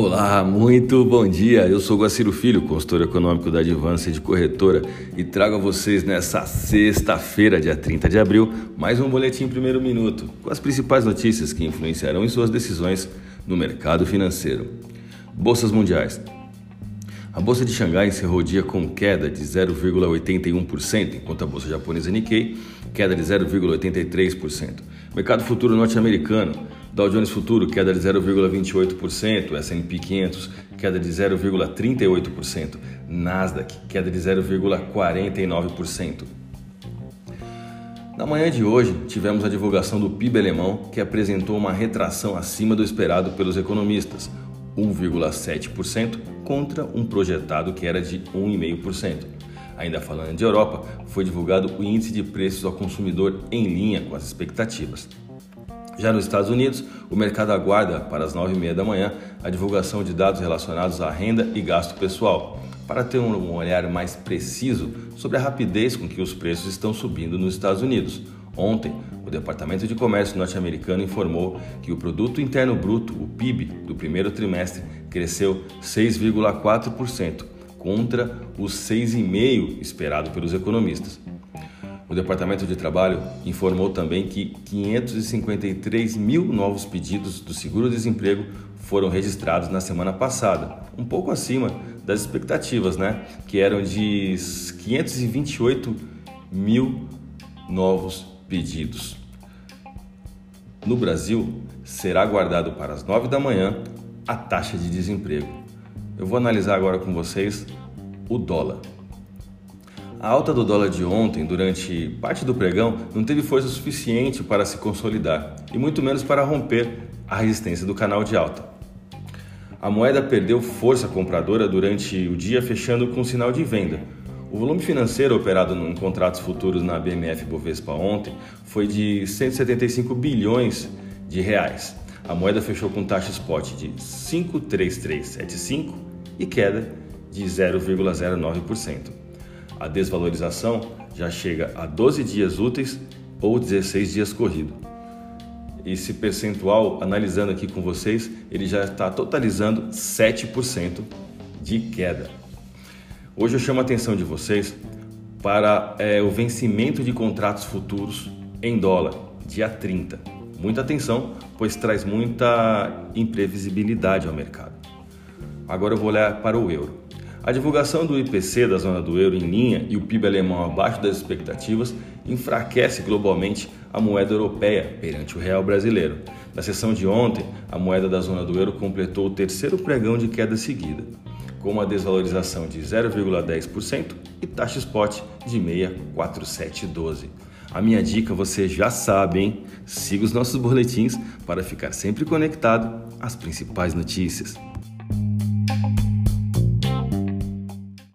Olá, muito bom dia. Eu sou Guaciro Filho, consultor econômico da Advance de Corretora e trago a vocês nessa sexta-feira, dia 30 de abril, mais um boletim primeiro minuto com as principais notícias que influenciarão em suas decisões no mercado financeiro. Bolsas mundiais. A bolsa de Xangai encerrou o dia com queda de 0,81%, enquanto a bolsa japonesa Nikkei queda de 0,83%. Mercado futuro norte-americano, Dow Jones Futuro queda de 0,28%, S&P 500 queda de 0,38%, Nasdaq queda de 0,49%. Na manhã de hoje, tivemos a divulgação do PIB alemão, que apresentou uma retração acima do esperado pelos economistas, 1,7% contra um projetado que era de 1,5%. Ainda falando de Europa, foi divulgado o índice de preços ao consumidor em linha com as expectativas. Já nos Estados Unidos, o mercado aguarda para as 9h30 da manhã a divulgação de dados relacionados à renda e gasto pessoal, para ter um olhar mais preciso sobre a rapidez com que os preços estão subindo nos Estados Unidos. Ontem, o Departamento de Comércio norte-americano informou que o Produto Interno Bruto, o PIB, do primeiro trimestre cresceu 6,4%, contra os 6,5% esperado pelos economistas. O Departamento de Trabalho informou também que 553 mil novos pedidos do seguro-desemprego foram registrados na semana passada, um pouco acima das expectativas, né? Que eram de 528 mil novos pedidos. No Brasil, será guardado para as 9 da manhã a taxa de desemprego. Eu vou analisar agora com vocês o dólar. A alta do dólar de ontem, durante parte do pregão, não teve força suficiente para se consolidar e muito menos para romper a resistência do canal de alta. A moeda perdeu força compradora durante o dia, fechando com sinal de venda, o volume financeiro operado em contratos futuros na BMF Bovespa ontem foi de 175 bilhões de reais. A moeda fechou com taxa spot de 53375 e queda de 0,09%. A desvalorização já chega a 12 dias úteis ou 16 dias corrido. Esse percentual, analisando aqui com vocês, ele já está totalizando 7% de queda. Hoje eu chamo a atenção de vocês para é, o vencimento de contratos futuros em dólar, dia 30. Muita atenção, pois traz muita imprevisibilidade ao mercado. Agora eu vou olhar para o euro. A divulgação do IPC da zona do euro em linha e o PIB alemão abaixo das expectativas enfraquece globalmente a moeda europeia perante o real brasileiro. Na sessão de ontem, a moeda da zona do euro completou o terceiro pregão de queda seguida com uma desvalorização de 0,10% e taxa spot de 64712. A minha dica você já sabe, hein? Siga os nossos boletins para ficar sempre conectado às principais notícias.